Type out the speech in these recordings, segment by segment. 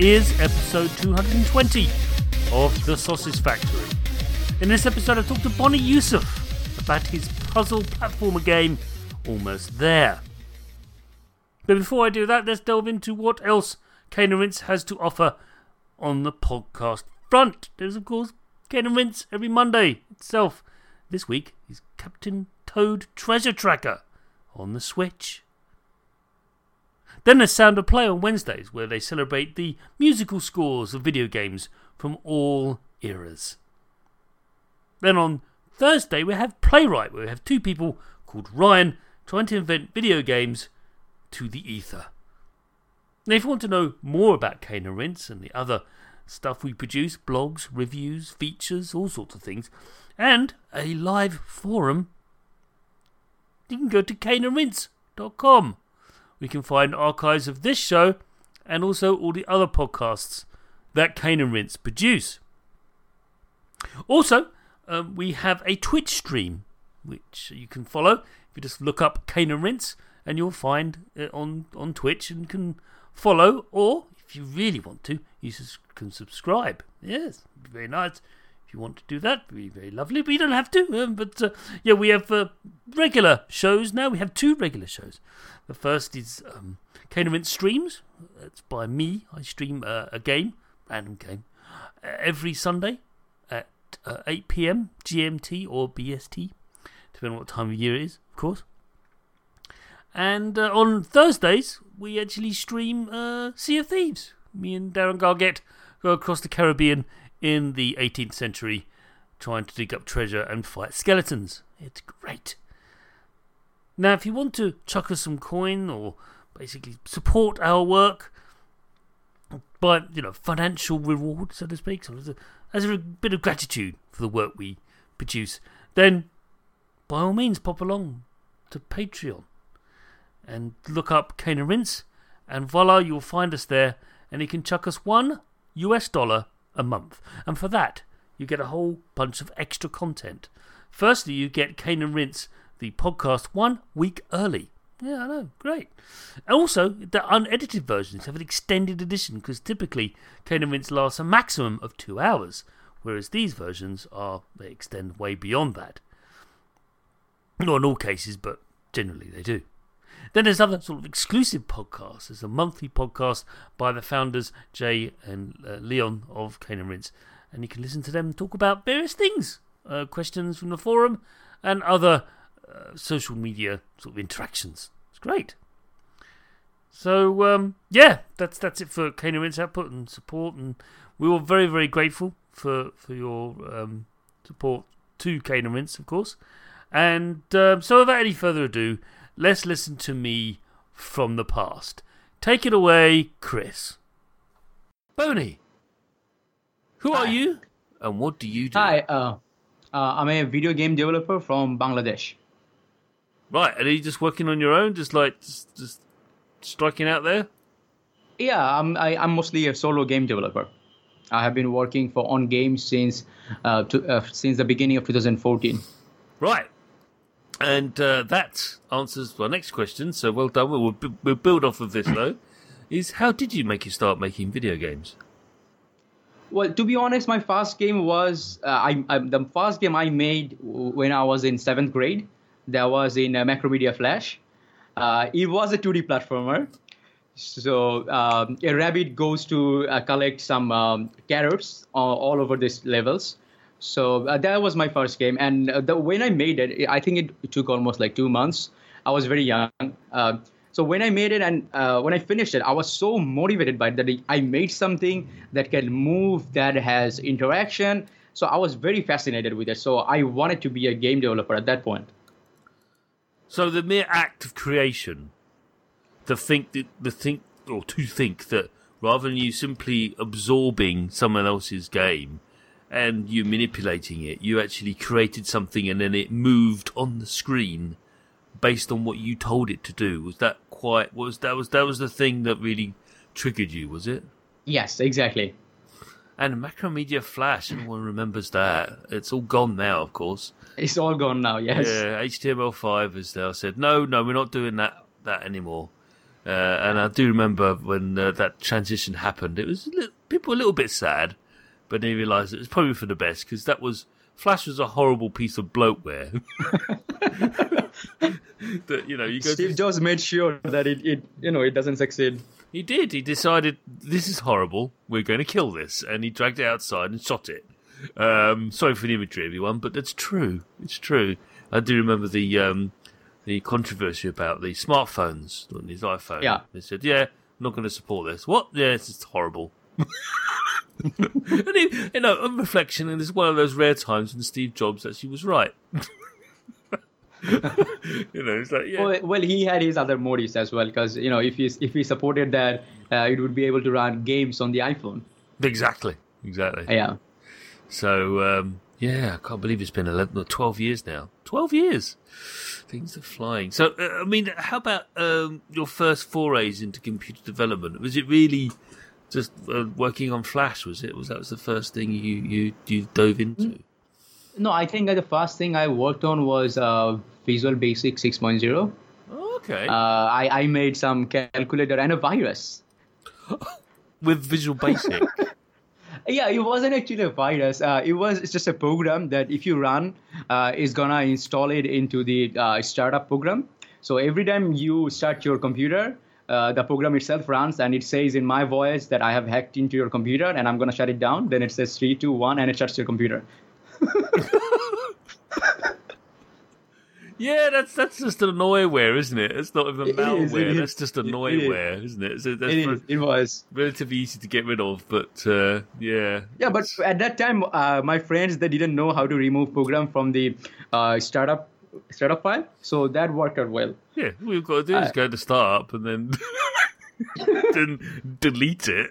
Is episode 220 of The Sausage Factory. In this episode, I talked to Bony Yousuf about his puzzle platformer game, Almost There. But before I do that, let's delve into what else Cane and Rinse has to offer on the podcast front. There's, of course, Cane and Rinse every Monday itself. This week is Captain Toad Treasure Tracker on the Switch. Then there's Sound of Play on Wednesdays, where they celebrate the musical scores of video games from all eras. Then on Thursday, we have Playwright, where we have two people called Ryan trying to invent video games to the ether. Now, if you want to know more about and Rinse and the other stuff we produce blogs, reviews, features, all sorts of things and a live forum, you can go to caneandrinse.com. We can find archives of this show and also all the other podcasts that Cane and Rinse produce. Also, um, we have a Twitch stream which you can follow. If you just look up Cane and Rinse, and you'll find it on, on Twitch and can follow, or if you really want to, you can subscribe. Yes, very nice. If you want to do that, be very lovely, but you don't have to. Um, but uh, yeah, we have uh, regular shows now. We have two regular shows. The first is um, Cane and Streams. It's by me. I stream uh, a game, random game, every Sunday at uh, 8 pm GMT or BST, depending on what time of year it is, of course. And uh, on Thursdays, we actually stream uh, Sea of Thieves. Me and Darren Gargett go across the Caribbean in the 18th century trying to dig up treasure and fight skeletons. It's great. Now, if you want to chuck us some coin or basically support our work by, you know, financial reward, so to speak, so as, a, as a bit of gratitude for the work we produce, then by all means pop along to Patreon and look up Rinse, and voila, you'll find us there, and you can chuck us one US dollar a month. And for that, you get a whole bunch of extra content. Firstly, you get Cane and Rinse, the podcast, one week early. Yeah, I know, great. Also, the unedited versions have an extended edition because typically Cane and Rinse lasts a maximum of two hours, whereas these versions are they extend way beyond that. Not in all cases, but generally they do. Then there's other sort of exclusive podcasts. There's a monthly podcast by the founders, Jay and uh, Leon of Cane and Rinse. And you can listen to them talk about various things, uh, questions from the forum, and other uh, social media sort of interactions. It's great. So um, yeah, that's that's it for Cane and Rinse output and support, and we were very very grateful for for your um, support to Cane and Rinse, of course. And um, so, without any further ado, let's listen to me from the past. Take it away, Chris. Bony, who Hi. are you and what do you do? Hi, uh, uh, I'm a video game developer from Bangladesh. Right, and are you just working on your own, just like just, just striking out there? Yeah, I'm I, I'm mostly a solo game developer. I have been working for on games since uh, to, uh, since the beginning of 2014. Right. And uh, that answers our next question. So well done. We'll, we'll build off of this though. Is how did you make you start making video games? Well, to be honest, my first game was uh, I, I the first game I made when I was in seventh grade. That was in uh, Macromedia Flash. Uh, it was a 2D platformer. So um, a rabbit goes to uh, collect some um, carrots all, all over these levels. So uh, that was my first game, and uh, the, when I made it, I think it, took almost like two months. I was very young. Uh, so when I made it and uh, when I finished it, I was so motivated by that. I made something that can move, that has interaction. So I was very fascinated with it. So I wanted to be a game developer at that point. So the mere act of creation, the think, the, the think, or to think that rather than you simply absorbing someone else's game and you manipulating it, you actually created something and then it moved on the screen based on what you told it to do. Was that quite was that was that was the thing that really triggered you, was it? Yes, exactly. And Macromedia Flash, everyone remembers that. It's all gone now, of course. It's all gone now, yes. Yeah, HTML5 has now said, no, no, we're not doing that that anymore. Uh, and I do remember when uh, that transition happened, it was little, people were a little bit sad, but he realised it was probably for the best because that was Flash was a horrible piece of bloatware. that you know, you go. Steve to, Jobs made sure that it, it, you know, it doesn't succeed. He did. He decided this is horrible. We're going to kill this, and he dragged it outside and shot it. Um, sorry for the imagery, everyone, but that's true. It's true. I do remember the um, the controversy about the smartphones on his iPhone. Yeah, they said, "Yeah, I'm not going to support this." What? Yeah, it's just horrible. And he, you know, on reflection, and it's one of those rare times when Steve Jobs actually was right. you know, it's like yeah. Well, well, he had his other motives as well because you know if he if he supported that, uh, it would be able to run games on the iPhone. Exactly. Exactly. Yeah. So um, yeah, I can't believe it's been 11 or 12 years now. 12 years. Things are flying. So uh, I mean, how about um, your first forays into computer development? Was it really just uh, working on Flash? Was it? Was that was the first thing you you you dove into? No, I think the first thing I worked on was uh, Visual Basic 6.0. Oh, okay. Uh, I, I made some calculator and a virus. With Visual Basic? yeah, it wasn't actually a virus. Uh, it was it's just a program that if you run, uh, is gonna install it into the uh, startup program. So every time you start your computer, uh, the program itself runs and it says in my voice that I have hacked into your computer and I'm gonna shut it down. Then it says three, two, one, and it shuts your computer. yeah, that's that's just annoyware, isn't it? It's not even malware. That's just annoyware, is. not it? So that's it, is. it was relatively easy to get rid of, but uh, yeah. Yeah, but at that time, uh, my friends they didn't know how to remove program from the uh, startup file, so that worked out well. Yeah, we've got to do is uh, go to startup and then then delete it.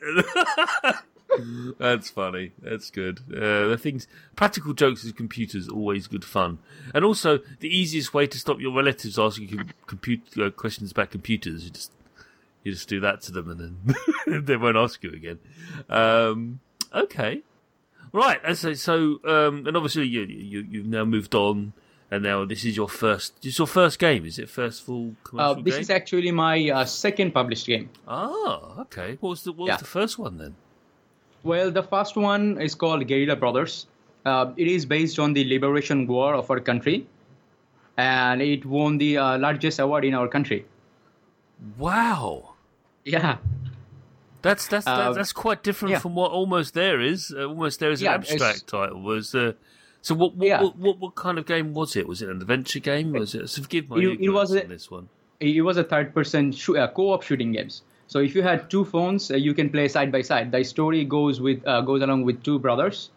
That's funny. That's good. Uh, the things, practical jokes with computers, always good fun. And also, the easiest way to stop your relatives asking you computer uh, questions about computers, you just you just do that to them, and then they won't ask you again. Um, okay, right. So, so um, and obviously, you, you you've now moved on. And now this is your first. This is your first game. Is it first full commercial uh, this game? is actually my uh, second published game. Ah, okay. What was the what was the first one then? Well, the first one is called Guerrilla Brothers. Uh, it is based on the liberation war of our country, and it won the uh, largest award in our country. Wow. Yeah, That's that's that, Uh, that's quite different yeah. from what almost there is. Uh, almost there is Yeah, an it's- abstract title. Was uh, so what what, Yeah. what what what kind of game was it? Was it an adventure game? Was it? So forgive my It- it was a- on this one. it was a third-person shoo- uh, co-op shooting games. So if you had two phones, uh, you can play side by side. The story goes with uh, goes along with two brothers.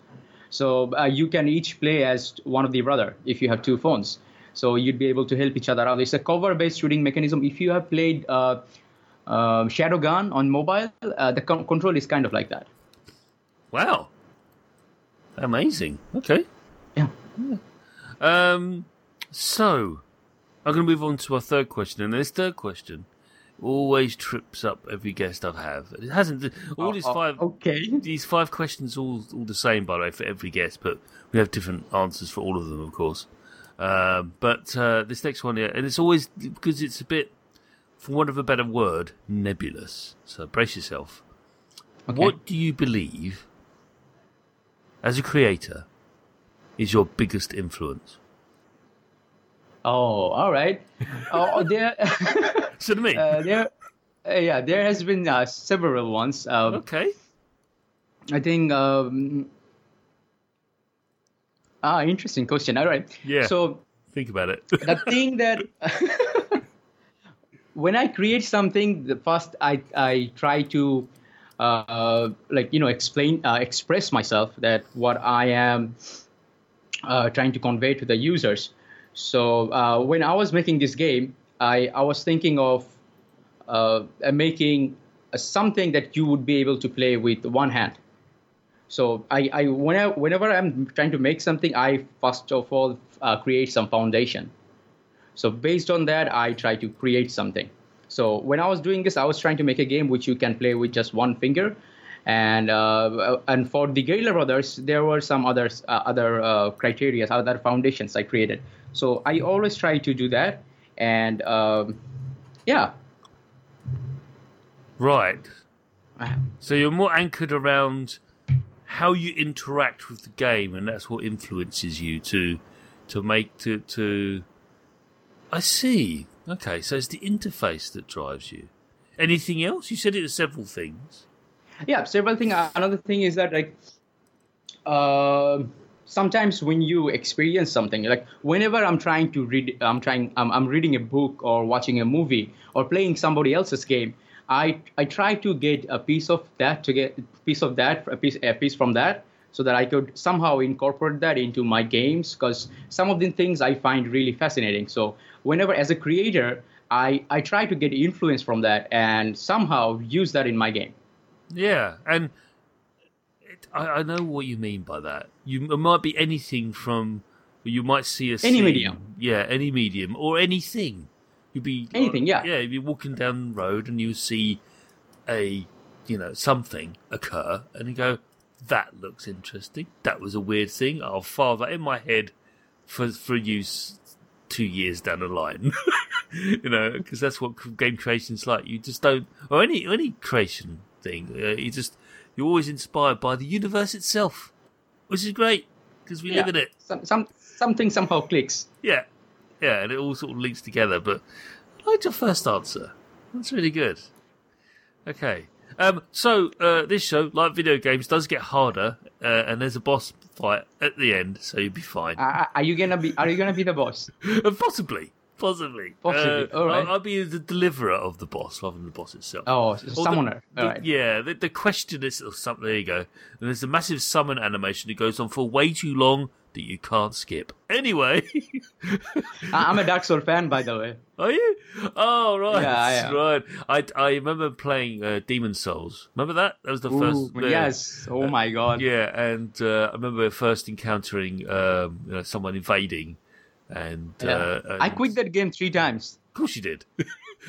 So uh, you can each play as one of the brother if you have two phones. So you'd be able to help each other out. It's a cover-based shooting mechanism. If you have played uh, uh, Shadowgun on mobile, uh, the con- control is kind of like that. Wow, amazing. Okay. Yeah. Um. So I'm going to move on to our third question, and this third question always trips up every guest I've have. It hasn't. All these Oh, oh, five. okay. These five questions all all the same, by the way, for every guest, but we have different answers for all of them, of course. Um, but uh, this next one, yeah, and it's always because it's a bit, for want of a better word, nebulous. So brace yourself. Okay. What do you believe, as a creator, is your biggest influence? Oh, all right. Oh, there, So to me, uh, there. Uh, yeah, there has been uh, several ones. Um, Okay. I think. Um, ah, interesting question. All right. Yeah. So Think about it. the thing that when I create something, the first I I try to uh, like you know explain uh, express myself that what I am uh, trying to convey to the users. So uh, when I was making this game, I I was thinking of uh, making something that you would be able to play with one hand. So I, I whenever, whenever I'm trying to make something, I first of all uh, create some foundation. So based on that, I try to create something. So when I was doing this, I was trying to make a game which you can play with just one finger, and uh, and for the Guerrilla Brothers, there were some others uh, other uh, criteria, other foundations I created. So I always try to do that, and um, yeah, right. So you're more anchored around how you interact with the game, and that's what influences you to to make to to. I see. Okay, so it's the interface that drives you. Anything else? You said it was several things. Yeah several things another thing is that like uh, sometimes when you experience something like whenever i'm trying to read i'm trying I'm, I'm reading a book or watching a movie or playing somebody else's game i i try to get a piece of that to get a piece of that a piece a piece from that so that i could somehow incorporate that into my games because some of the things i find really fascinating. So whenever as a creator i i try to get influence from that and somehow use that in my game Yeah, and it, I, I know what you mean by that. You it might be anything from you might see a Any scene- medium. yeah, any medium or anything. You'd be Anything, yeah. yeah. You'd be walking down the road and you see a you know something occur, and you go, "That looks interesting. That was a weird thing. I'll file that in my head for for use two years down the line." you know, because that's what game creation's like. You just don't, or any any creation thing. Uh, you just you're always inspired by the universe itself, which is great because we live in it. Some, some something somehow clicks. Yeah, yeah, and it all sort of links together. But I liked your first answer. That's really good. Okay. Um, so uh, this show, like video games, does get harder, uh, and there's a boss fight at the end, so you'll be fine. Are, are you gonna be? Are you gonna be the boss? Uh, possibly, possibly, Possibly, Uh, all right. I'll, I'll be the deliverer of the boss rather than the boss itself. Oh, Or summoner. the- All right. Yeah, the, the question is or something. There you go. And there's a massive summon animation that goes on for way too long that you can't skip. Anyway, I'm a Dark Soul fan, by the way. are you? Oh right, Yeah, I am. right. I I remember playing uh, Demon Souls. Remember that? That was the first. Ooh, uh, yes. Oh my God. Yeah, and uh, I remember first encountering um, you know, someone invading, and, Yeah. uh, I quit that game three times. Of course you did.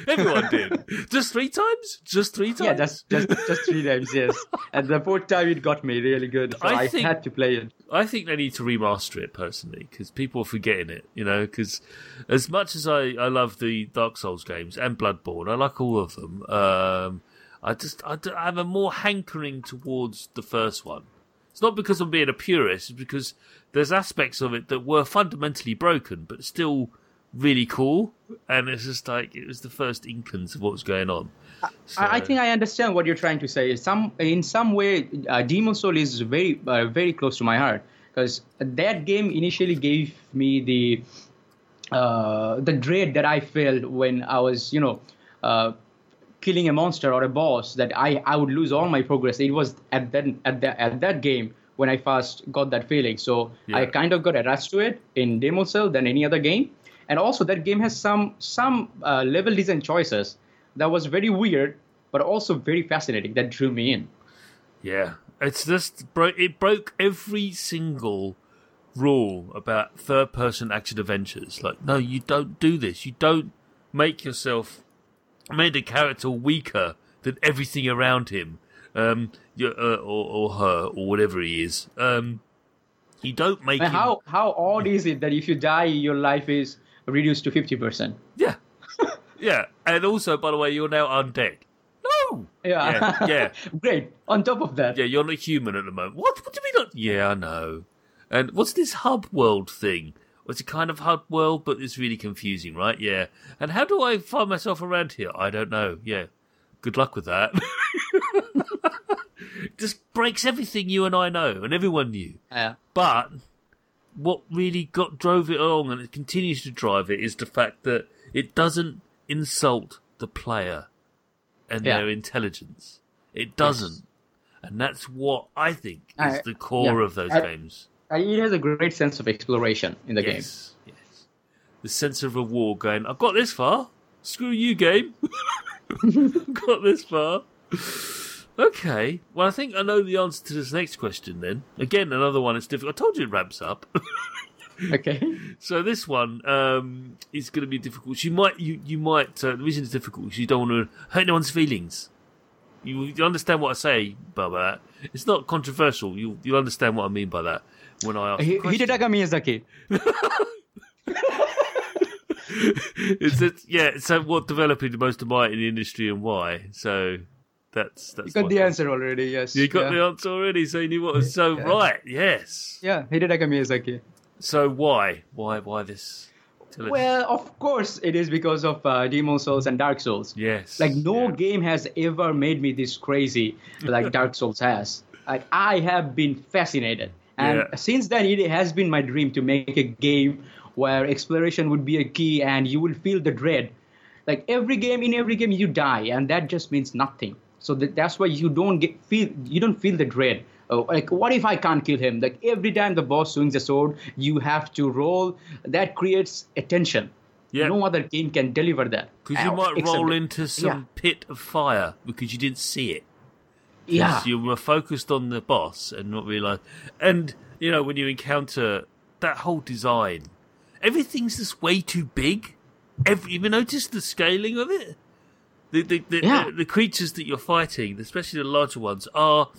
Everyone did. Just three times? Just three times? Yeah, just just just three times. Yes. And the fourth time it got me really good, so I I, think- had to play it. I think they need to remaster it personally because people are forgetting it. You know, because as much as I, I love the Dark Souls games and Bloodborne, I like all of them. Um, I just I have a more hankering towards the first one. It's not because I'm being a purist; it's because there's aspects of it that were fundamentally broken, but still really cool. And it's just like it was the first inklings of what was going on. So- I, I think I understand what you're trying to say. Some in some way, uh, Demon Soul is very uh, very close to my heart because that game initially gave me the uh, the dread that I felt when I was you know uh, killing a monster or a boss that I, I would lose all my progress. It was at that at that at that game when I first got that feeling. So I kind of got attached to it in Demon Cell than any other game. And also that game has some some uh, level design choices that was very weird, but also very fascinating. That drew me in. Yeah, it's just bro- it broke every single rule about third-person action adventures. Like, no, you don't do this. You don't make yourself made a character weaker than everything around him, um, you- uh, or, or her, or whatever he is. Um, you don't make him. how how odd is it that if you die, your life is reduced to fifty percent? Yeah, yeah, and also, by the way, you're now undead. No. Yeah, Yeah, yeah. Great. On top of that, Yeah, you're not human at the moment. What? What do mean? Not? Yeah, I know. And what's this hub world thing? It's a kind of hub world, but it's really confusing, right? Yeah. And how do I find myself around here? I don't know. Yeah. good luck with that. Just breaks everything you and I know and everyone knew. Yeah. But what really got drove it along and it continues to drive it is the fact that it doesn't insult the player and Yeah. their intelligence. It doesn't. And that's what I think is I- the core yeah. of those I- games. It has a great sense of exploration in the game. Yes. Yes. The sense of reward going, I've got this far. Screw you, game. I've got this far. Okay. Well, I think I know the answer to this next question then. Again, another one that's difficult. I told you it ramps up. Okay. So this one um, is going to be difficult. You might, you, you might. Uh, the reason it's difficult is you don't want to hurt anyone's feelings. You, you understand what I say by that? It's not controversial. You you understand what I mean by that when I ask. question. Hidetaka Miyazaki. It's it, yeah. So what developing the most of might in the industry and why? So that's that's. You got the answer already. Yes. You got yeah. the answer already. So you knew what was so Yeah. right. Yes. Yeah, Hidetaka Miyazaki. So why why why this? Well, of course, it is because of uh, Demon Souls and Dark Souls. yes. Like no yeah. game has ever made me this crazy like Dark Souls has. Like I have been fascinated, and since then it has been my dream to make a game where exploration would be a key, and you will feel the dread. Like every game, in every game you die, and that just means nothing. So that, that's why you don't get feel you don't feel the dread. Oh, like what if I can't kill him? Like every time the boss swings a sword, you have to roll. That creates a tension. Yeah. No other game can deliver that. Because you Uh, might except- roll into some Yeah. pit of fire because you didn't see it. Yeah. You were focused on the boss and not realize. And, you know, when you encounter that whole design, everything's just way too big. Every, you notice the scaling of it? The, the, the, Yeah. the, the creatures that you're fighting, especially the larger ones, are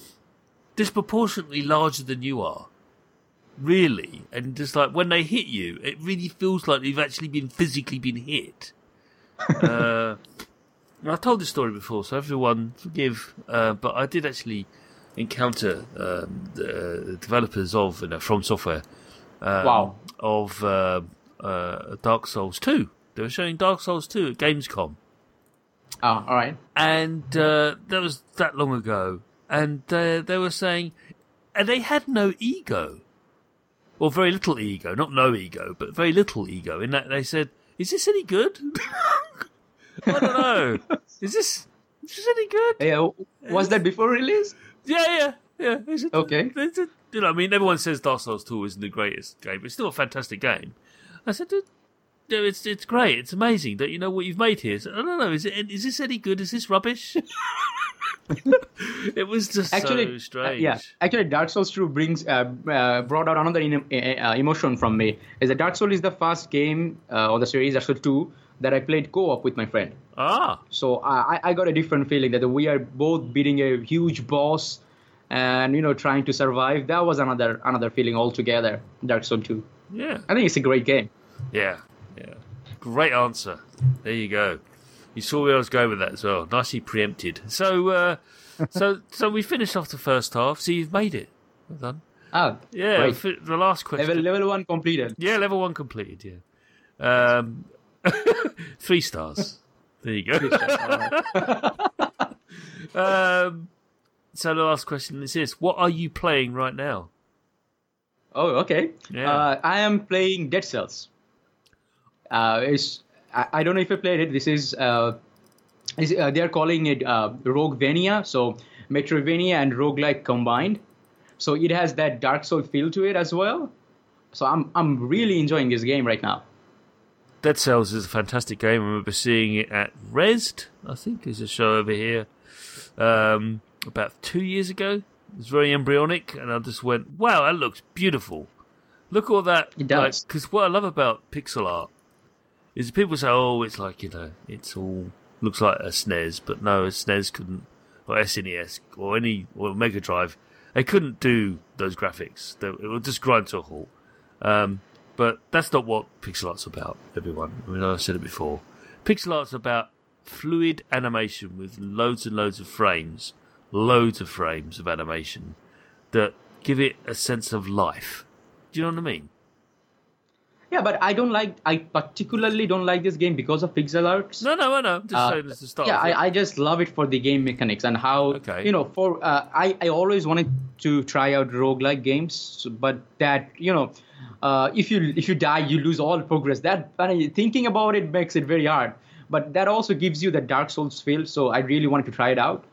disproportionately larger than you are. Really. And just like when they hit you, it really feels like you've actually been physically been hit. uh, I've told this story before, so everyone forgive. Uh, but I did actually encounter um, the developers of you know, From Software um, Wow. of uh, uh, Dark Souls 2. They were showing Dark Souls 2 at Gamescom Oh, all right. and uh, that was that long ago. And uh, they were saying, and they had no ego, or very little ego, not no ego, but very little ego. In that they said, "Is this any good?" I don't know. Is this is this any good? Yeah, was that before release? Yeah, yeah, yeah. Okay. you know, I mean, everyone says Dark Souls Two isn't the greatest game, but it's still a fantastic game. I said. "Uh, it's it's great. It's amazing. Don't you know what you've made here? So, I don't know. Is it is this any good? Is this rubbish? it was just Actually, so uh, strange. yeah. Actually, Dark Souls 2 brings uh, uh, brought out another in, uh, emotion from me. Is that Dark Souls is the first game uh, of the series Dark Souls 2 that I played co-op with my friend. Ah, So I, I got a different feeling that we are both beating a huge boss and you know trying to survive. That was another another feeling altogether. Dark Souls 2. yeah, I think it's a great game. yeah. Great answer. There you go. You saw where I was going with that as well. Nicely preempted. So, uh, so, so we finished off the first half. So you've made it. Well done. Ah, Yeah. fi- The last question. Level level one completed. Yeah, level one completed. Yeah. Um, three stars. There you go. um, so the last question is this: What are you playing right now? Oh, okay. Yeah. Uh, I am playing Dead Cells. Uh, it's, I, I don't know if you played it. This is, uh, is uh, they are calling it uh, Roguevania, so Metroidvania and roguelike combined. So it has that Dark Soul feel to it as well. So I'm I'm really enjoying this game right now. Dead Cells is a fantastic game. I remember seeing it at Rezzed, I think, is a show over here, um, about two years ago. It was very embryonic, and I just went, "Wow, that looks beautiful! Look at all that." It does. Because what I love about pixel art is people say, "Oh, it's like you know, it's all looks like a SNES," but no, a SNES couldn't, or SNES, or any or Mega Drive, they couldn't do those graphics. They, it would just grind to a halt. Um, but that's not what pixel art's about, everyone. I mean, I said it before. Pixel art's about fluid animation with loads and loads of frames, loads of frames of animation that give it a sense of life. Do you know what I mean? Yeah, but I don't like. I particularly don't like this game because of pixel arts. No, no, no, no. Just Uh, saying to start. yeah. I, I just love it for the game mechanics and how Okay. you know. For uh, I I always wanted to try out roguelike games, but that you know, uh, if you if you die, you lose all progress. That thinking about it makes it very hard. But that also gives you the Dark Souls feel. So I really wanted to try it out.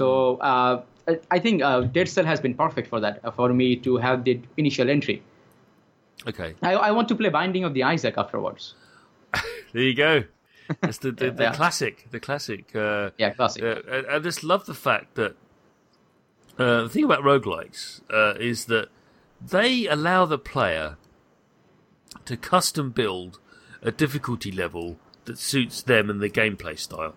So uh, I- I think uh, Dead Cell has been perfect for that, uh, for me to have the initial entry. Okay, I, I want to play Binding of the Isaac afterwards. there you go. It's the the, the Yeah. classic, the classic. Uh, Yeah, classic. uh, I, I just love the fact that uh, the thing about roguelikes uh, is that they allow the player to custom build a difficulty level that suits them and their gameplay style.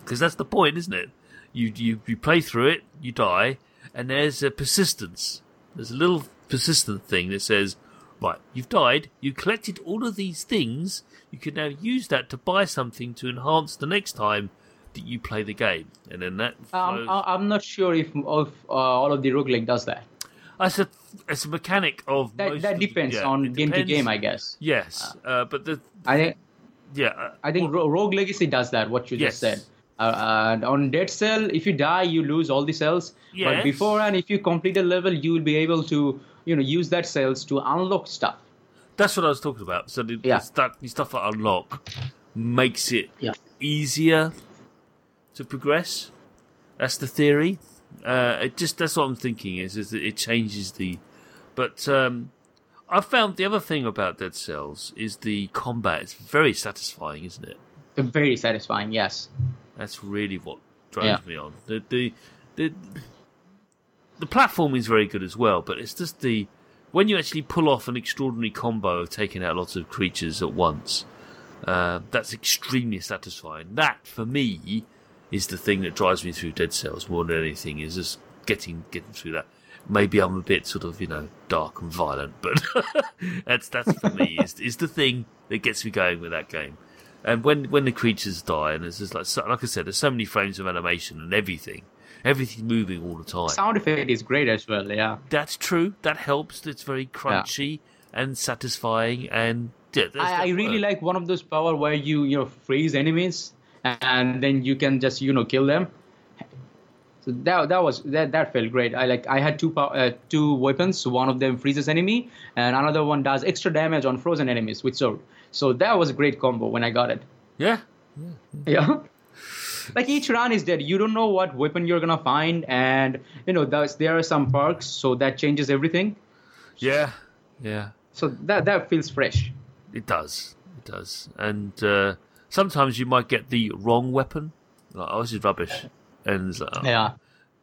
Because that's the point, isn't it? You, you you play through it, you die, and there's a persistence. There's a little persistent thing that says, right, you've died, you collected all of these things, you can now use that to buy something to enhance the next time that you play the game. And then that Um, I'm not sure if, uh, all of the roguelike does that. it's a it's a mechanic of That, most that of the- depends yeah, on game to game, I guess. Yes, uh, but the I think yeah, uh, I think Ro- Rogue Legacy does that. What you Yes. just said. Uh, and on Dead Cell, if you die, you lose all the cells. Yes. But beforehand, if you complete a level, you will be able to, you know, use that cells to unlock stuff. that's what I was talking about. So the, Yeah. the, stuff, the stuff that unlock makes it Yeah. easier to progress. That's the theory. Uh, it just that's what I'm thinking is is that it changes the. But um, I found the other thing about Dead Cells is the combat. It's very satisfying, isn't it? Very satisfying. Yes. That's really what drives Yeah. me on. The the the the platform is very good as well, but it's just the when you actually pull off an extraordinary combo of taking out lots of creatures at once. Uh, that's extremely satisfying. That for me is the thing that drives me through Dead Cells more than anything. Is just getting getting through that. Maybe I'm a bit sort of you know dark and violent, but that's that's for me is is the thing that gets me going with that game. And when when the creatures die, and it's just like like I said, there's so many frames of animation and everything, everything moving all the time. Sound effect is great as well. Yeah. That's true. That helps. It's very crunchy and satisfying, and yeah, I, I really like one of those power where you you know freeze enemies and then you can just you know kill them. So that that was that that felt great. I like I had two pow- uh, two weapons. One of them freezes enemy, and another one does extra damage on frozen enemies with sword. So that was a great combo when I got it. Yeah, Yeah. Like each run is dead. You don't know what weapon you're gonna find, and you know there are some perks, so that changes everything. yeah, yeah. So that that feels fresh. It does. It does. And uh, sometimes you might get the wrong weapon. Like, oh, this is rubbish. And it's, like, oh, Yeah.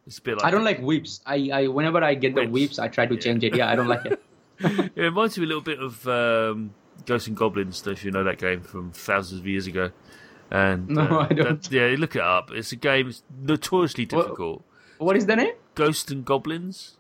it's a bit like I don't like whips. I, I whenever I get the Whips. whips, I try to change it. Yeah, I don't like it. It reminds me a little bit of um, Ghosts and Goblins, if you know that game from thousands of years ago. And No, uh, I don't. that- yeah, look it up. It's a game it's notoriously What- difficult. What is the name? Ghosts and Goblins.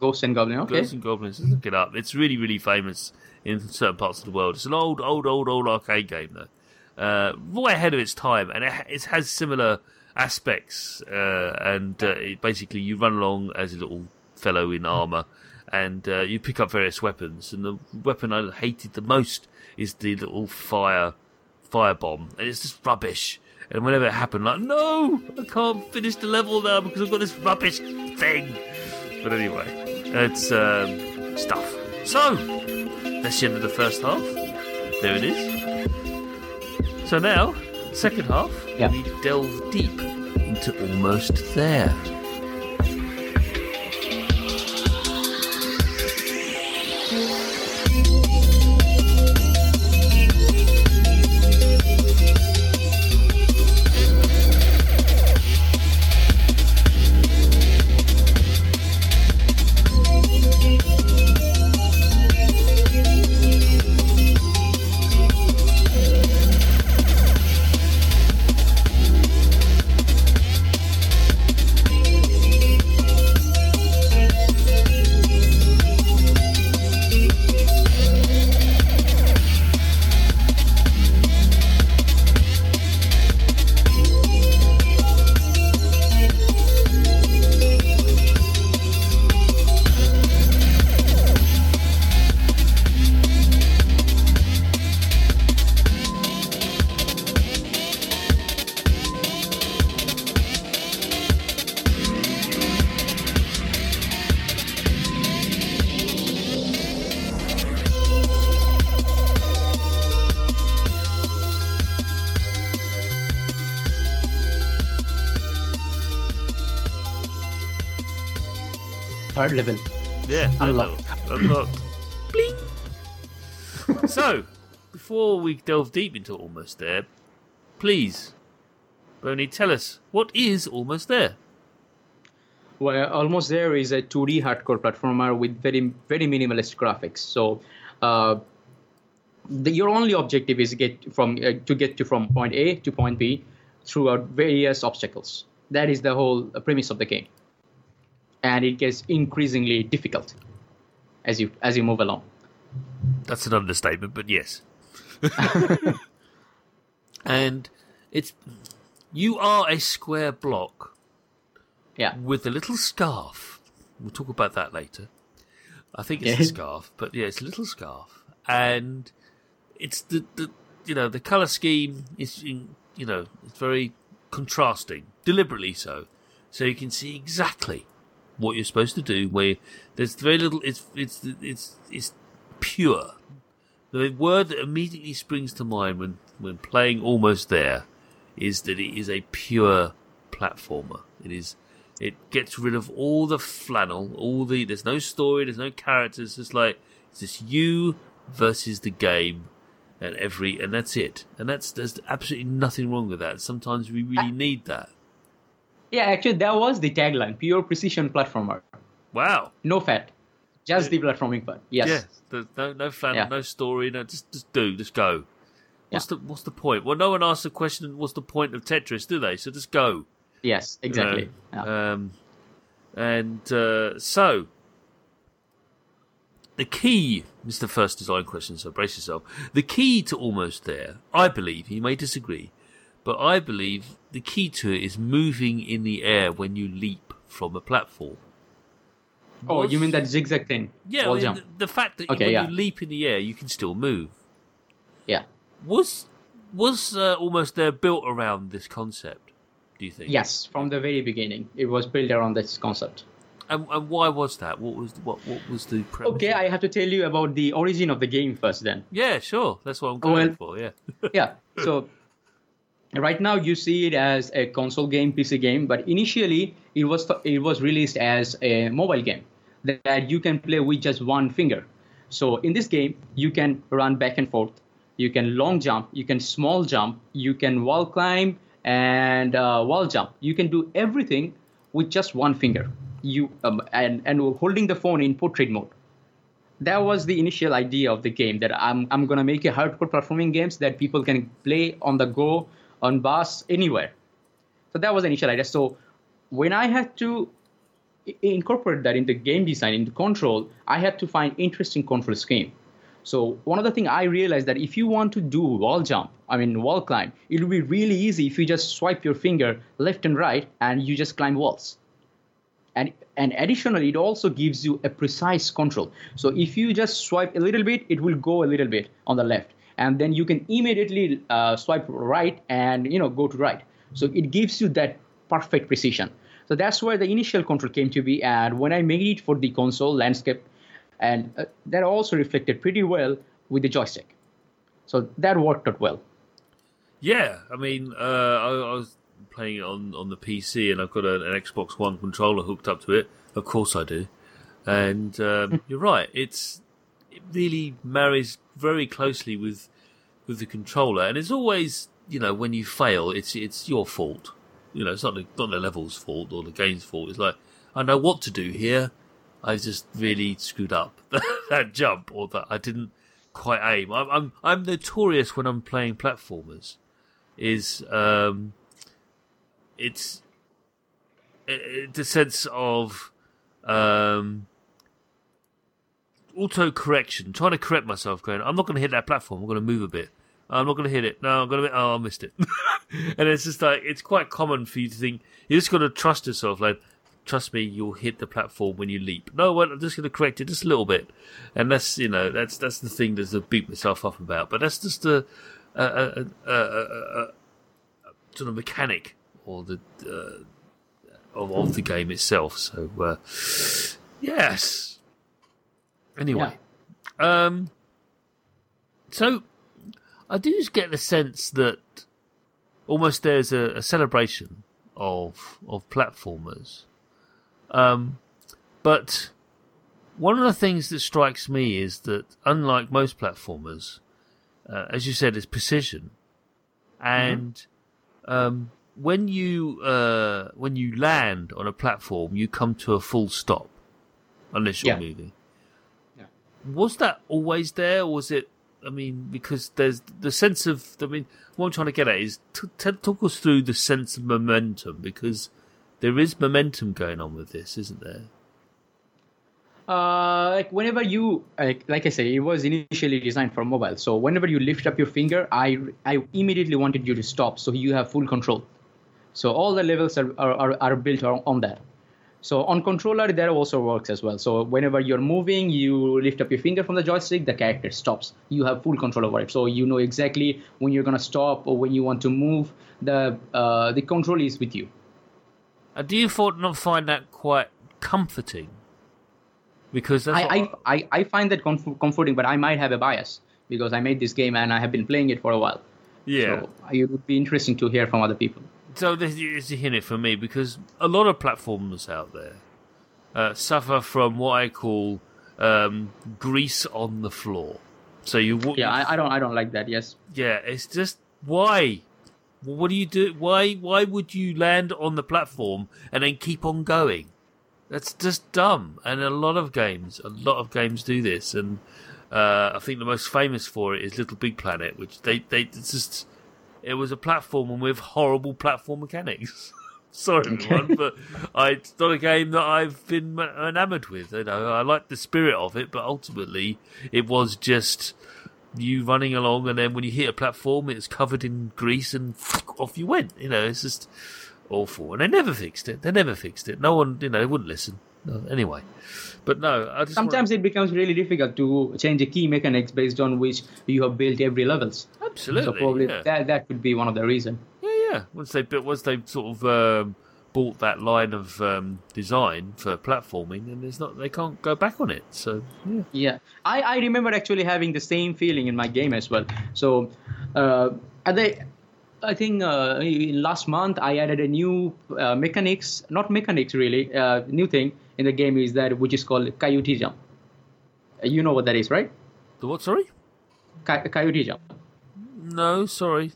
Ghost and Goblin. Okay. Ghosts and Goblins. Look it up. It's really, really famous in certain parts of the world. It's an old, old, old, old arcade game though, uh, way ahead of its time, and it, it has similar aspects. Uh, and uh, it, basically, you run along as a little fellow in armor, and uh, you pick up various weapons. And the weapon I hated the most is the little fire fire bomb, and it's just rubbish. And whenever it happened, like, no, I can't finish the level now because I've got this rubbish thing. But anyway, it's um, stuff. So, that's the end of the first half. There it is. So now, second half, Yeah. we delve deep into almost there. Third level. Yeah, third Unlocked. level. Unlocked. Bling. so, before we delve deep into almost there, please, Bernie, tell us what is almost there. Well, almost there is a 2D hardcore platformer with very very minimalist graphics. So, uh, the, your only objective is get from uh, to get to from point A to point B throughout various obstacles. That is the whole uh, premise of the game, and it gets increasingly difficult as you as you move along. That's an understatement, but yes. and it's you are a square block Yeah, with a little scarf. We'll talk about that later. I think it's a scarf, but yeah, it's a little scarf, and it's the, the you know the color scheme is you know it's very contrasting, deliberately so, so you can see exactly what you're supposed to do. Where there's very little, it's it's it's it's pure. The word that immediately springs to mind when when playing almost there is that it is a pure platformer. It is. It gets rid of all the flannel, all the. There's no story. There's no characters. It's just like it's just you versus the game, and every and that's it. And that's there's absolutely nothing wrong with that. Sometimes we really uh, need that. Yeah. Actually, that was the tagline: pure precision platformer, Wow. no fat, just the platforming part. Yes. Yeah. No no flannel, Yeah. no story. No, just just do, just go. What's the what's the point? Well, no one asks the question. What's the point of Tetris? Do they? So just go. Yes. Exactly. you know. Yeah. Um, and uh, so, the key, Mr. First Design Question, so brace yourself. The key to almost there, I believe, you may disagree, but I believe the key to it is moving in the air when you leap from a platform. oh, Was- you mean that zigzag thing? Yeah, Wall I mean, jump. the, the fact that Okay, when yeah. you leap in the air, you can still move. Yeah. Was was uh, almost there built around this concept? Do you think? Yes, from the very beginning, it was built around this concept. And, and why was that? What was what what was the premise? Okay, I have to tell you about the origin of the game first. Then, Yeah, sure. That's what I'm going well- for. Yeah. yeah. So, right now you see it as a console game, PC game, but initially it was it was released as a mobile game that you can play with just one finger. So in this game, you can run back and forth, you can long jump, you can small jump, you can wall climb and uh, wall jump. You can do everything with just one finger. You um, and and holding the phone in portrait mode that was the initial idea of the game that I'm, I'm going to make a hardcore platforming games that people can play on the go on bus anywhere. So that was the initial idea. So when i had to incorporate that into game design into control i had to find interesting control scheme. So one of the thing i realized that if you want to do wall jump i mean wall climb it will be really easy if you just swipe your finger left and right and you just climb walls. And and additionally it also gives you a precise control. So if you just swipe a little bit it will go a little bit on the left and then you can immediately uh, swipe right and you know go to right so it gives you that perfect precision so that's where the initial control came to be and when i made it for the console landscape and uh, that also reflected pretty well with the joystick so that worked out well Yeah, I mean, uh, I, I was playing it on, on the PC, and I've got a, an Xbox One controller hooked up to it. Of course, I do. And um, you're right; it's it really marries very closely with with the controller, and it's always you know when you fail, it's it's your fault. You know, it's not the, not the level's fault or the game's fault. It's like I know what to do here. I just really screwed up that jump, or that I didn't quite aim. I'm I'm, I'm notorious when I'm playing platformers is um, it's it, the sense of um, auto correction, trying to correct myself, going, I'm not going to hit that platform. I'm going to move a bit. I'm not going to hit it. No, I'm going to. Oh, I missed it. and it's just like it's quite common for you to think you just got to trust yourself. Like, trust me, you'll hit the platform when you leap. No, well, I'm just going to correct it just a little bit. And that's you know that's that's the thing that's to beat myself up about. But that's just a a, a, a, sort of mechanic or the uh, of, of the game itself. So uh, yes. Anyway, um, so I do just get the sense that almost there's a, a celebration of of platformers. Um, But one of the things that strikes me is that, unlike most platformers, uh, as you said, it's precision, and um, when you uh, when you land on a platform, you come to a full stop unless you're Yeah. moving. Was that always there, or was it? I mean, because there's the sense of. I mean, what I'm trying to get at is t- t- talk us through the sense of momentum because there is momentum going on with this, isn't there? Uh, like whenever you like, like I said, it was initially designed for mobile. So whenever you lift up your finger, I I immediately wanted you to stop, so you have full control. So all the levels are are, are, are built on, on that. So on controller, that also works as well. So whenever you're moving, you lift up your finger from the joystick, the character stops. You have full control over it. So you know exactly when you're gonna stop or when you want to move. The uh, the control is with you. Uh, do you for- not find that quite comforting? Because I, I, I, I find that comf- comforting, but I might have a bias because I made this game and I have been playing it for a while. yeah. So it would be interesting to hear from other people. So this is a hint for me because a lot of platformers out there uh, suffer from what I call um, grease on the floor. So you, w- Yeah, I, I don't I don't like that. Yes. yeah, it's just why. What do you do? Why? Why would you land on the platform and then keep on going? That's just dumb. And a lot of games, a lot of games do this. And uh, I think the most famous for it is Little Big Planet, which they they just it was a platform with horrible platform mechanics. Sorry, everyone, but I, it's not a game that I've been enamored with. You know, I like the spirit of it, but ultimately, it was just you running along, and then when you hit a platform, it's covered in grease, and off you went. You know, it's just awful. And they never fixed it. They never fixed it. No one, you know, they wouldn't listen. No, anyway, but no, I just Sometimes it becomes really difficult to change a key mechanics based on which you have built every levels. absolutely, so probably yeah. that that could be one of the reason. Yeah, yeah. Once they built, once they sort of um, bought that line of um, design for platforming, and there's not, they can't go back on it. So yeah, Yeah, I, I remember actually having the same feeling in my game as well. So, uh, at the, I think uh, last month I added a new uh, mechanics, not mechanics really, uh, new thing in the game is that which is called coyote jump. Uh, You know what that is, right? the what? Sorry, Coy- coyote jump. no, sorry.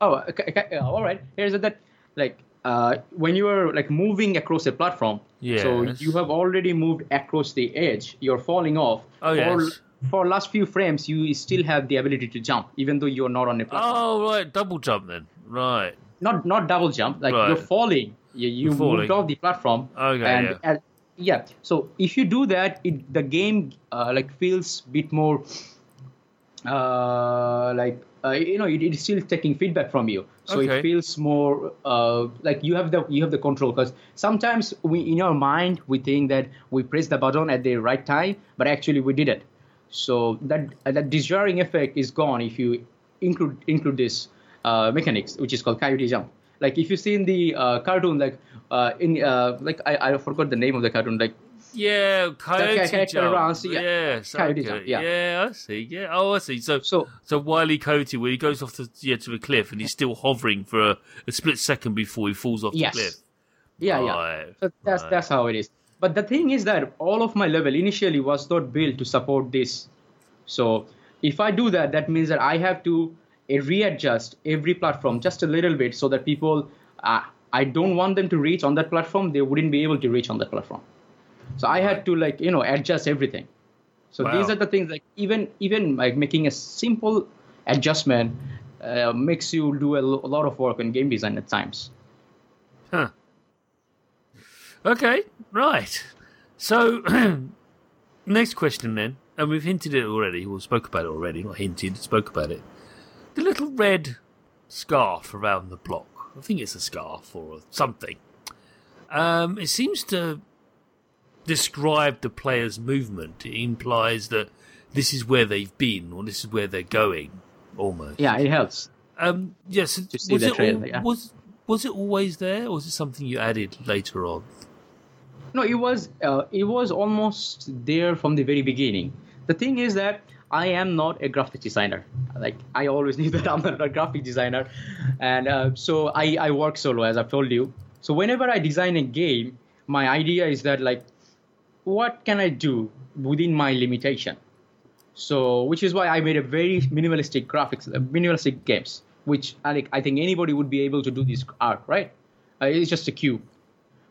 Oh, uh, ca- ca- uh, all right. Here's that like uh, when you are like moving across a platform. So you have already moved across the edge. You're falling off. Oh, for, yes. For last few frames, you still have the ability to jump, even though you're not on a platform. Oh right, double jump then. Right. Not not double jump. Like Right. you're falling. You, you You're falling. moved off the platform. Okay, And, yeah. and- yeah. So if you do that, it the game uh, like feels a bit more uh, like uh, you know it, it's still taking feedback from you so Okay. it feels more uh, like you have the you have the control because sometimes we in our mind we think that we press the button at the right time but actually we didn't so that uh, that disjarring effect is gone if you include include this uh, mechanics which is called coyote jump like if you see in the uh, cartoon like uh, in uh, like I, I forgot the name of the cartoon like Yeah, coyote character jump. runs, yeah. Yes, Coyote okay. jump, yeah. yeah, I see. Yeah, oh, I see. So, So- so Wiley Coyote, where he goes off the yeah to a cliff and he's still hovering for a, a split second before he falls off Yes. the cliff. Yeah, yeah. So that's right. that's how it is. But the thing is that all of my level initially was not built to support this. So if I do that, that means that I have to readjust every platform just a little bit so that people, uh, I don't want them to reach on that platform. They wouldn't be able to reach on that platform. So I had to like you know adjust everything. So these are the things like even even like making a simple adjustment uh, makes you do a lot of work in game design at times. Huh. Okay, right. So, next question then, and we've hinted it already, or spoke about it already, not hinted, spoke about it. The little red scarf around the block. I think it's a scarf or something. Um, it seems to describe the player's movement. It implies that this is where they've been, or this is where they're going, almost. Yeah, it helps. Um, yes. Was it trail, al- yeah. was was it always there, or was it something you added later on? No, it was uh, it was almost there from the very beginning. The thing is that I am not a graphic designer. Like I always knew that I'm not a graphic designer, and uh, so I I work solo as I've told you. So whenever I design a game, my idea is that like what can I do within my limitation? So, which is why I made a very minimalistic graphics, uh, minimalistic games, which I, like, I think anybody would be able to do this art, right? Uh, it's just a cube.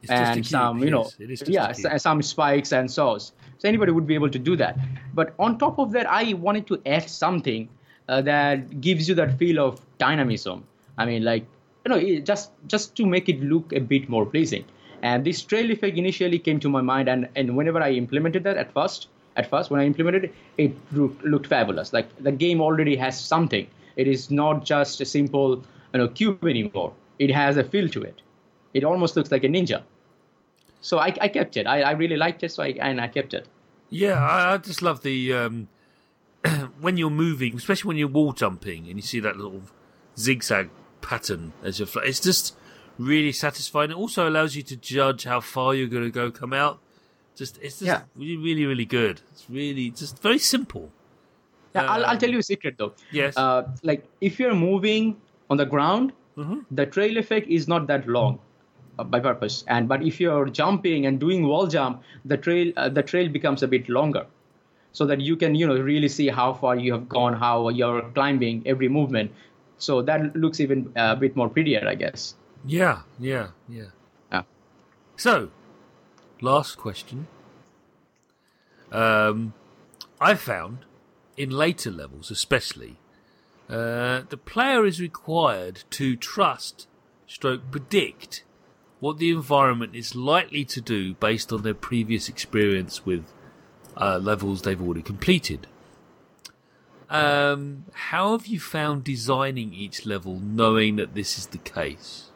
It's just a and cube, some, you know, is, it is just yeah, some spikes and saws. So anybody would be able to do that. But on top of that, I wanted to add something uh, that gives you that feel of dynamism. I mean, like you know, just just to make it look a bit more pleasing. And this trail effect initially came to my mind, and and whenever I implemented that at first, at first when I implemented it, it looked, looked fabulous. Like the game already has something. It is not just a simple you know cube anymore. It has a feel to it. It almost looks like a ninja. So I, I kept it. I, I really liked it, so I and I kept it. Yeah, I, I just love the um, when you're moving, especially when you're wall jumping, and you see that little zigzag pattern as you're. Fl- it's just really satisfying. It also allows you to judge how far you're going to go come out. Just it's just Yeah. really, really, really good. It's really just very simple. Yeah, I'll, I'll Um, tell you a secret though. Yes. Uh, like if you're moving on the ground, Mhm. the trail effect is not that long by purpose. And but if you're jumping and doing wall jump, the trail uh, the trail becomes a bit longer, so that you can you know really see how far you have gone, how you're climbing every movement. So that looks even uh, a bit more prettier, I guess. Yeah, yeah, yeah. Yeah. So, last question. Um, I found in later levels, especially, uh, the player is required to trust, stroke predict, what the environment is likely to do based on their previous experience with uh, levels they've already completed. Um, how have you found designing each level knowing that this is the case?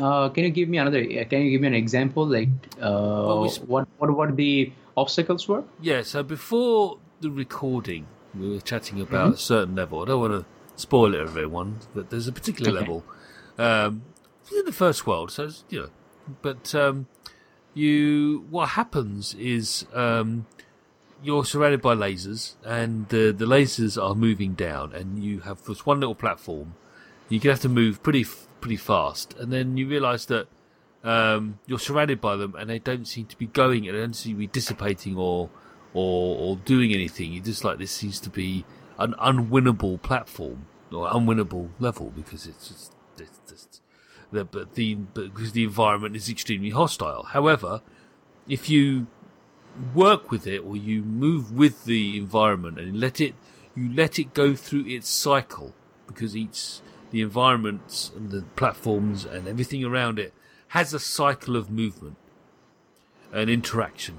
Uh, can you give me another? uh, Can you give me an example? Like uh, we- what what what the obstacles were? Yeah, so before the recording, we were chatting about a certain level. I don't want to spoil it everyone, but there's a particular Okay. level um, in the first world. So you know, but um, you what happens is um, you're surrounded by lasers, and the the lasers are moving down, and you have this one little platform. Gonna have to move pretty pretty fast, and then you realise that um, you're surrounded by them, and they don't seem to be going, and they don't seem to be dissipating or or or doing anything. You just like this seems to be an unwinnable platform or unwinnable level because it's just it's just the but the because the environment is extremely hostile. However, if you work with it or you move with the environment and let it you let it go through its cycle because each the environments and the platforms and everything around it has a cycle of movement and interaction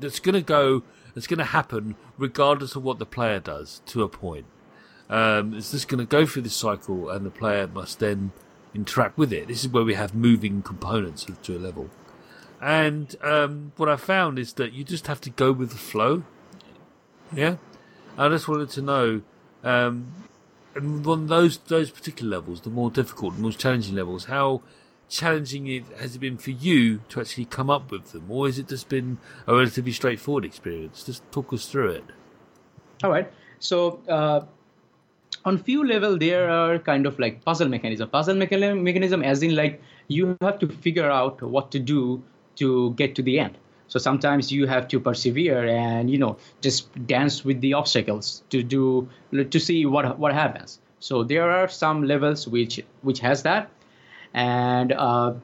that's going to go that's going to happen regardless of what the player does to a point um, it's just going to go through this cycle and the player must then interact with it this is where we have moving components to a level and um, what I found is that you just have to go with the flow. Yeah, I just wanted to know, um, and on those those particular levels, the more difficult, the most challenging levels, how challenging it has it been for you to actually come up with them, or has it just been a relatively straightforward experience? Just talk us through it. All right. So uh, on few level, there are kind of like puzzle mechanism. Puzzle mechanism, as in like you have to figure out what to do to get to the end. So sometimes you have to persevere and you know just dance with the obstacles to do to see what what happens. So there are some levels which which has that, and uh,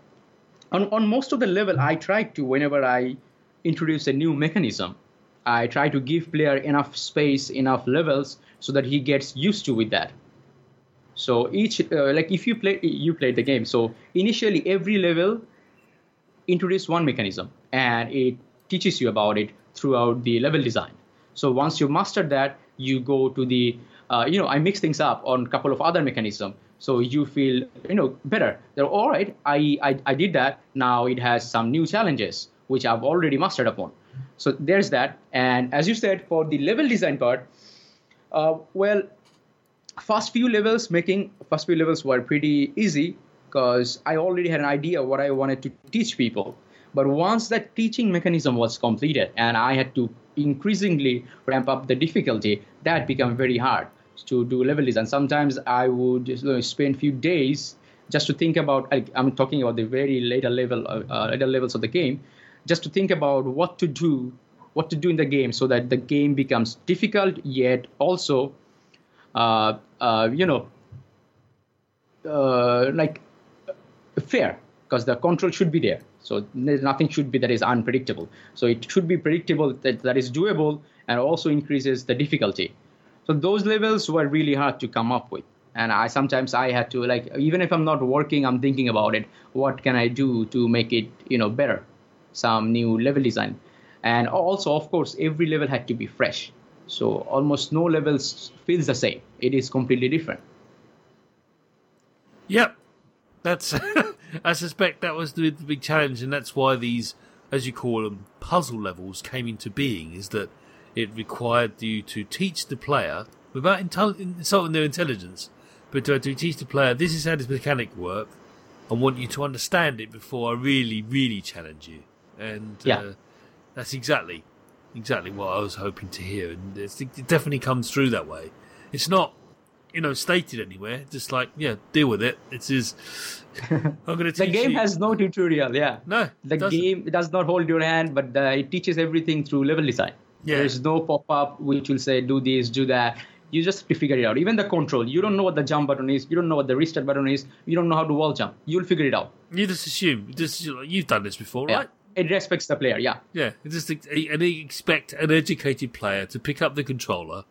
on on most of the level, I try to whenever I introduce a new mechanism, I try to give player enough space, enough levels, so that he gets used to with that. So each, uh, like if you play, you played the game. So initially, every level introduce one mechanism, and it teaches you about it throughout the level design. So once you master that, you go to the, uh, you know, I mix things up on a couple of other mechanisms. So you feel, you know, better. They're all right. I, I I did that. Now it has some new challenges which I've already mastered upon. So there's that. And as you said, for the level design part, uh, well, first few levels making first few levels were pretty easy because I already had an idea what I wanted to teach people. But once that teaching mechanism was completed and I had to increasingly ramp up the difficulty, that became very hard to do level design. Sometimes I would you know, spend few days just to think about. I- I'm talking about the very later level, uh, uh, later levels of the game, just to think about what to do, what to do in the game, so that the game becomes difficult yet also, uh, uh, you know, uh, like fair because the control should be there. So nothing should be that is unpredictable. So it should be predictable that that is doable and also increases the difficulty. So those levels were really hard to come up with. And I sometimes I had to like even if I'm not working, I'm thinking about it. What can I do to make it you know better? Some new level design, and also of course every level had to be fresh. So almost no levels feels the same. It is completely different. Yep, that's. I suspect that was the, the big challenge, and that's why these, as you call them, puzzle levels came into being. Is that it required you to teach the player without insulting their intelligence, but to, to teach the player this is how this mechanic works I want you to understand it before I really, really challenge you. And yeah. uh, that's exactly, exactly what I was hoping to hear. And it definitely comes through that way. It's not you know, stated anywhere. Just like, yeah, deal with it. It is. I'm going to The game you. has no tutorial. Yeah. No. The game does not hold your hand, but uh, it teaches everything through level design. Yeah. There's no pop up which will say do this, do that. You just have to figure it out. Even the control, you don't know what the jump button is. You don't know what the restart button is. You don't know how to wall jump. You'll figure it out. You just assume. Just you've done this before, yeah. right? It respects the player. Yeah. Yeah. Just and they expect an educated player to pick up the controller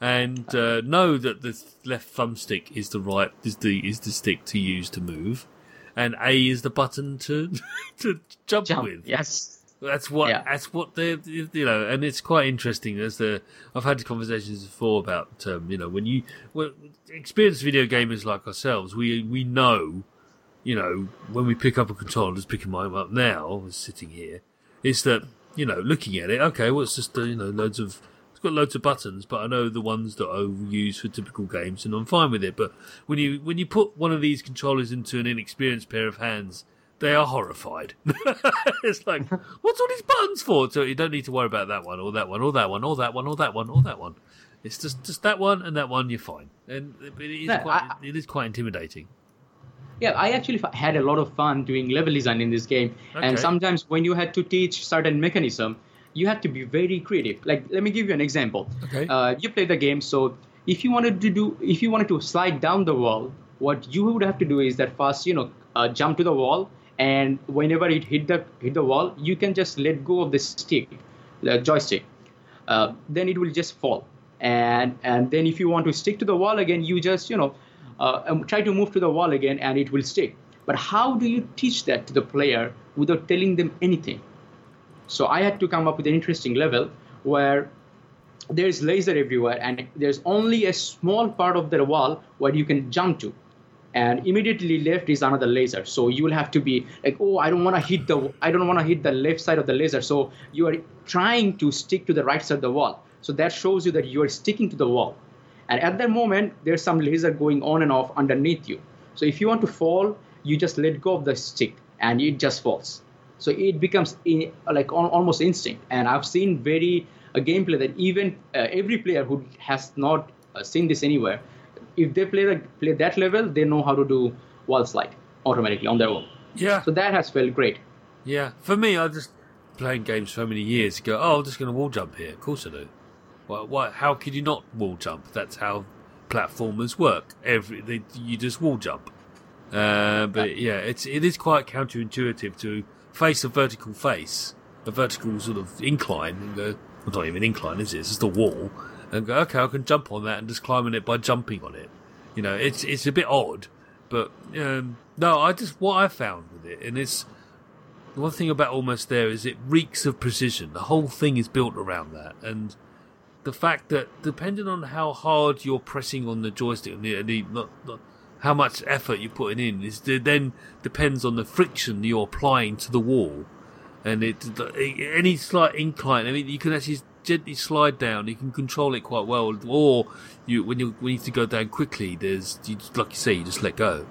and uh, know that the left thumbstick is the right is the is the stick to use to move, and A is the button to to jump, jump, with. Yes, that's what yeah. that's what they you know, and it's quite interesting. As the I've had conversations before about um, you know when you well, experienced video gamers like ourselves, we we know. You know, when we pick up a controller, just picking mine up now, sitting here, is that you know, looking at it, okay, well, it's just uh, you know, loads of it's got loads of buttons, but I know the ones that I use for typical games, and I'm fine with it. But when you when you put one of these controllers into an inexperienced pair of hands, they are horrified. it's like, what's all these buttons for? So you don't need to worry about that one, or that one, or that one, or that one, or that one, or that one. It's just just that one and that one. You're fine, and it is no, quite I, it is quite intimidating. Yeah, I actually had a lot of fun doing level design in this game, okay. and sometimes when you had to teach certain mechanism, you had to be very creative. Like, let me give you an example. Okay. Uh, you play the game, so if you wanted to do, if you wanted to slide down the wall, what you would have to do is that first, you know, uh, jump to the wall, and whenever it hit the hit the wall, you can just let go of the stick, the joystick. Uh, then it will just fall, and and then if you want to stick to the wall again, you just you know uh, try to move to the wall again, and it will stick. But how do you teach that to the player without telling them anything? So I had to come up with an interesting level where there's laser everywhere and there's only a small part of the wall where you can jump to. And immediately left is another laser. So you will have to be like oh i don't want to hit the i don't want to hit the left side of the laser. So you are trying to stick to the right side of the wall. So that shows you that you are sticking to the wall and at that moment there's some laser going on and off underneath you so if you want to fall you just let go of the stick and it just falls so it becomes in, like almost instinct. And I've seen very a gameplay that even uh, every player who has not uh, seen this anywhere, if they play the, play that level, they know how to do wall slide automatically on their own. Yeah. So that has felt great. Yeah. For me, I just playing games so many years ago. Oh, I'm just going to wall jump here. Of course I do. Why, why? How could you not wall jump? That's how platformers work. Every they, you just wall jump. Uh, but yeah, it's it is quite counterintuitive to face a vertical face, a vertical sort of incline, and go, well, not even incline, is it? It's just a wall, and go, okay, I can jump on that and just climb on it by jumping on it. You know, it's it's a bit odd, but um, no, I just what I found with it, and it's the one thing about almost there is it reeks of precision. The whole thing is built around that, and the fact that depending on how hard you're pressing on the joystick, the, the not, not how much effort you're putting in is then depends on the friction you're applying to the wall, and it any slight incline. I mean, you can actually gently slide down. You can control it quite well, or you when you when you need to go down quickly, there's you, like you say, you just let go,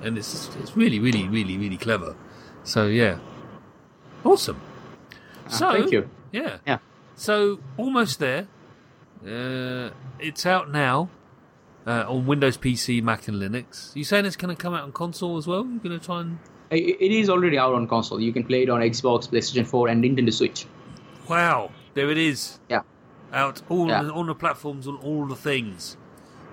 and it's it's really really really really clever. So yeah, awesome. Uh, so thank you. Yeah. Yeah. So almost there. Uh, it's out now uh, on Windows PC, Mac, and Linux. You saying it's going to come out on console as well? You're going to try and it it is already out on console. You can play it on Xbox, PlayStation 4, and Nintendo Switch. Wow, there it is. Yeah. Out all Yeah. on the platforms on all the things.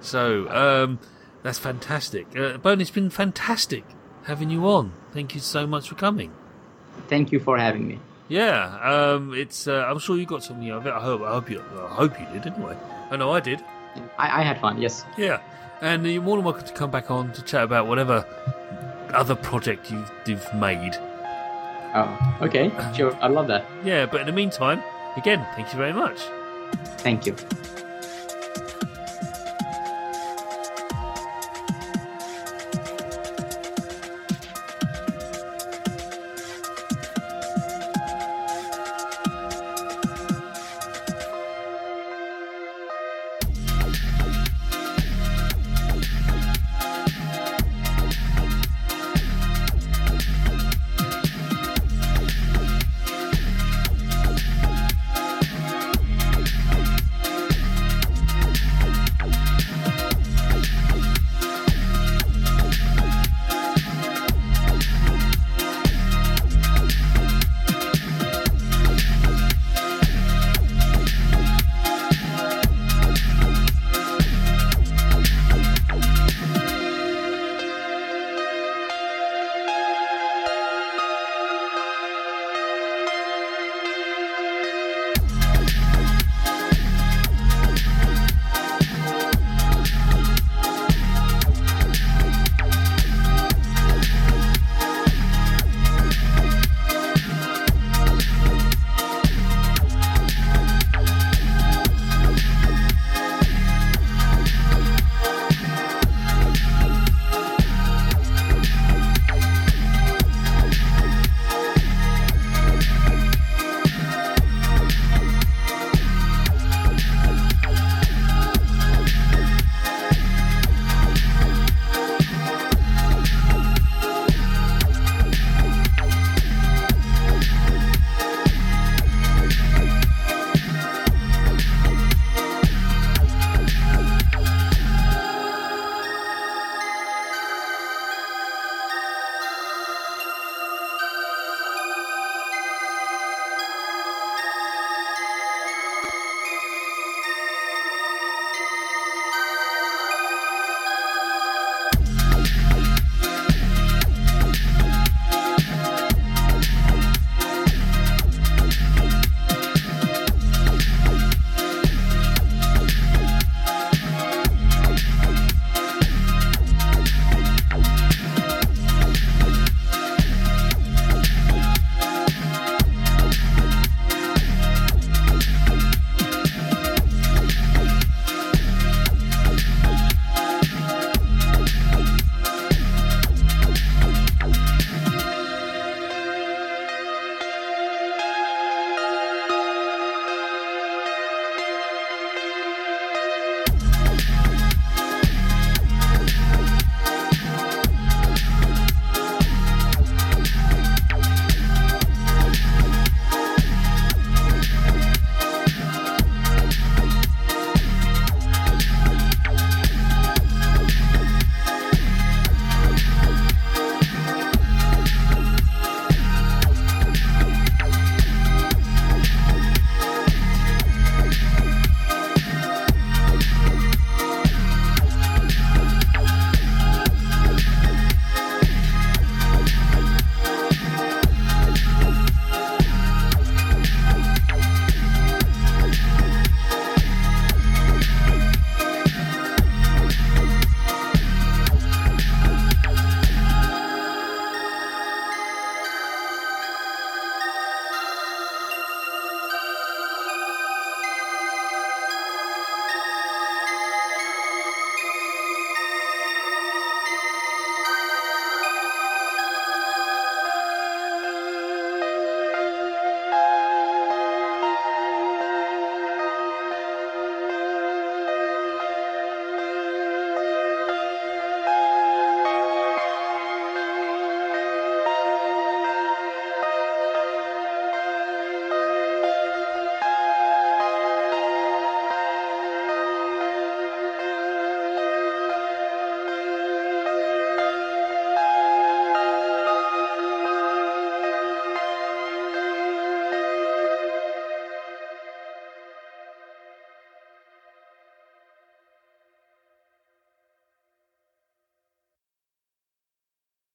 So um, that's fantastic. Uh, Bone, it's been fantastic having you on. Thank you so much for coming. Thank you for having me. Yeah, um, it's. Uh, I'm sure you got something out of it. I hope. I hope you. I hope you did, anyway. I I know I did. I, I had fun. Yes. Yeah, and you're more than welcome to come back on to chat about whatever other project you've, you've made. Oh, okay. Sure. I love that. Yeah, but in the meantime, again, thank you very much. Thank you.